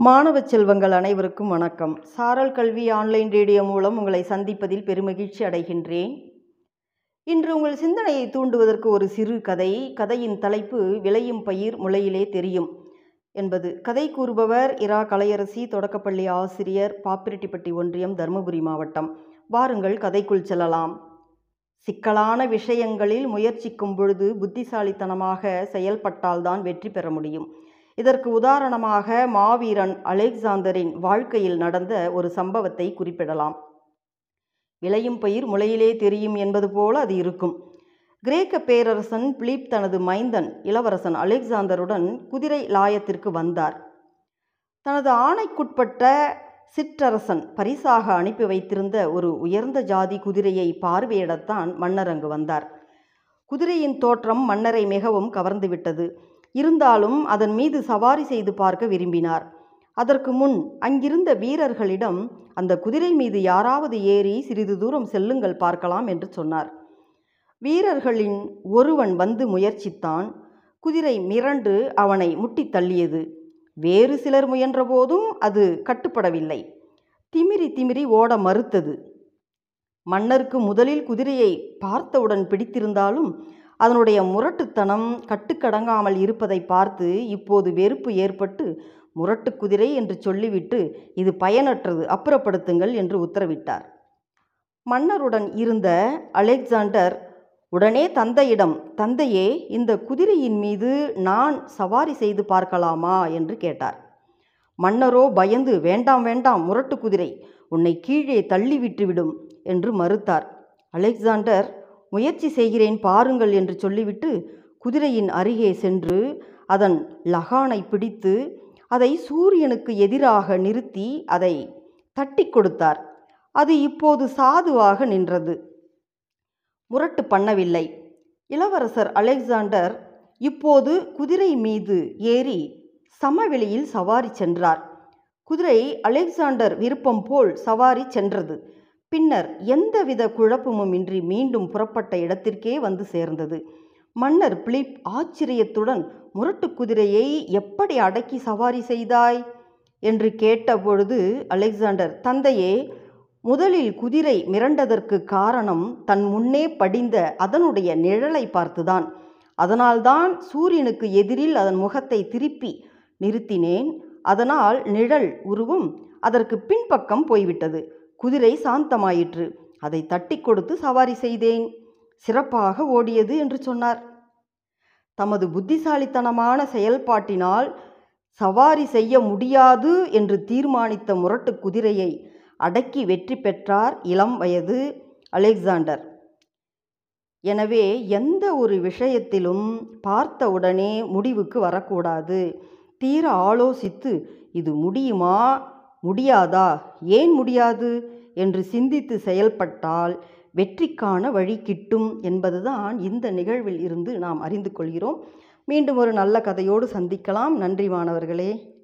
மாணவ செல்வங்கள் அனைவருக்கும் வணக்கம். சாரல் கல்வி ஆன்லைன் ரேடியோ மூலம் உங்களை சந்திப்பதில் பெருமகிழ்ச்சி அடைகின்றேன். இன்று உங்கள் சிந்தனையை தூண்டுவதற்கு ஒரு சிறு கதை. கதையின் தலைப்பு விளையும் பயிர் முளையிலே தெரியும் என்பது. கதை கூறுபவர் இரா கலையரசி தொடக்கப்பள்ளி ஆசிரியர் பாப்பிரெட்டிப்பட்டி ஒன்றியம் தருமபுரி மாவட்டம். வாருங்கள் கதைக்குள் செல்லலாம். சிக்கலான விஷயங்களில் முயற்சிக்கும் பொழுது புத்திசாலித்தனமாக செயல்பட்டால்தான் வெற்றி பெற முடியும். இதற்கு உதாரணமாக மாவீரன் அலெக்சாந்தரின் வாழ்க்கையில் நடந்த ஒரு சம்பவத்தை குறிப்பிடலாம். விளையும் பயிர் முளையிலே தெரியும் என்பது போல அது இருக்கும். கிரேக்க பேரரசன் பிலிப் தனது மைந்தன் இளவரசன் அலெக்சாந்தருடன் குதிரை லாயத்திற்கு வந்தார். தனது ஆணைக்குட்பட்ட சிற்றரசன் பரிசாக அனுப்பி வைத்திருந்த ஒரு உயர்ந்த ஜாதி குதிரையை பார்வையிடத்தான் மன்னர் அங்கு வந்தார். குதிரையின் தோற்றம் மன்னரை மிகவும் கவர்ந்துவிட்டது இருந்தாலும் அதன் மீது சவாரி செய்து பார்க்க விரும்பினார். அதற்கு முன் அங்கிருந்த வீரர்களிடம் அந்த குதிரை மீது யாராவது ஏறி சிறிது தூரம் செல்லுங்கள் பார்க்கலாம் என்று சொன்னார். வீரர்களின் ஒருவன் வந்து முயற்சித்தான். குதிரை மிரண்டு அவனை முட்டி தள்ளியது. வேறு சிலர் முயன்றபோதும் அது கட்டுப்படவில்லை. திமிரி திமிரி ஓட மறுத்தது. மன்னருக்கு முதலில் குதிரையை பார்த்தவுடன் பிடித்திருந்தாலும் அதனுடைய முரட்டுத்தனம் கட்டுக்கடங்காமல் இருப்பதை பார்த்து இப்போது வெறுப்பு ஏற்பட்டு முரட்டு குதிரை என்று சொல்லிவிட்டு இது பயனற்றது அப்புறப்படுத்துங்கள் என்று உத்தரவிட்டார். மன்னருடன் இருந்த அலெக்சாண்டர் உடனே தந்தையிடம் தந்தையே இந்த குதிரையின் மீது நான் சவாரி செய்து பார்க்கலாமா? என்று கேட்டார். மன்னரோ பயந்து வேண்டாம் வேண்டாம் முரட்டு குதிரை உன்னை கீழே தள்ளிவிட்டுவிடும் என்று மறுத்தார். அலெக்சாண்டர் முயற்சி செய்கிறேன் பாருங்கள் என்று சொல்லிவிட்டு குதிரையின் அருகே சென்று அதன் லகானை பிடித்து அதை சூரியனுக்கு எதிராக நிறுத்தி அதை தட்டி கொடுத்தார். அது இப்போது சாதுவாக நின்றது. முரட்டு பண்ணவில்லை. இளவரசர் அலெக்சாண்டர் இப்போது குதிரை மீது ஏறி சமவெளியில் சவாரி சென்றார். குதிரை அலெக்சாண்டர் விருப்பம் போல் சவாரி சென்றது. பின்னர் எந்தவித குழப்பமும் இன்றி மீண்டும் புறப்பட்ட இடத்திற்கே வந்து சேர்ந்தது. மன்னர் பிலிப் ஆச்சரியத்துடன் முரட்டு குதிரையை எப்படி அடக்கி சவாரி செய்தாய்? என்று கேட்டபொழுது அலெக்சாண்டர் தந்தையே முதலில் குதிரை மிரண்டதற்கு காரணம் தன் முன்னே படிந்த அதனுடைய நிழலை பார்த்துதான். அதனால்தான் சூரியனுக்கு எதிரில் அதன் முகத்தை திருப்பி நிறுத்தினேன். அதனால் நிழல் உருவும். அதற்கு பின்பக்கம் போய்விட்டது. குதிரை சாந்தமாயிற்று. அதை தட்டி கொடுத்து சவாரி செய்தேன். சிறப்பாக ஓடியது என்று சொன்னார். தமது புத்திசாலித்தனமான செயல்பாட்டினால் சவாரி செய்ய முடியாது என்று தீர்மானித்த முரட்டு குதிரையை அடக்கி வெற்றி பெற்றார் இளம் வயது அலெக்சாண்டர். எனவே எந்த ஒரு விஷயத்திலும் பார்த்தவுடனே முடிவுக்கு வரக்கூடாது. தீர ஆலோசித்து இது முடியுமா? முடியாதா? ஏன் முடியாது? என்று சிந்தித்து செயல்பட்டால் வெற்றிக்கான வழி கிட்டும் என்பதுதான் இந்த நிகழ்வில் இருந்து நாம் அறிந்து கொள்கிறோம். மீண்டும் ஒரு நல்ல கதையோடு சந்திக்கலாம். நன்றி மாணவர்களே.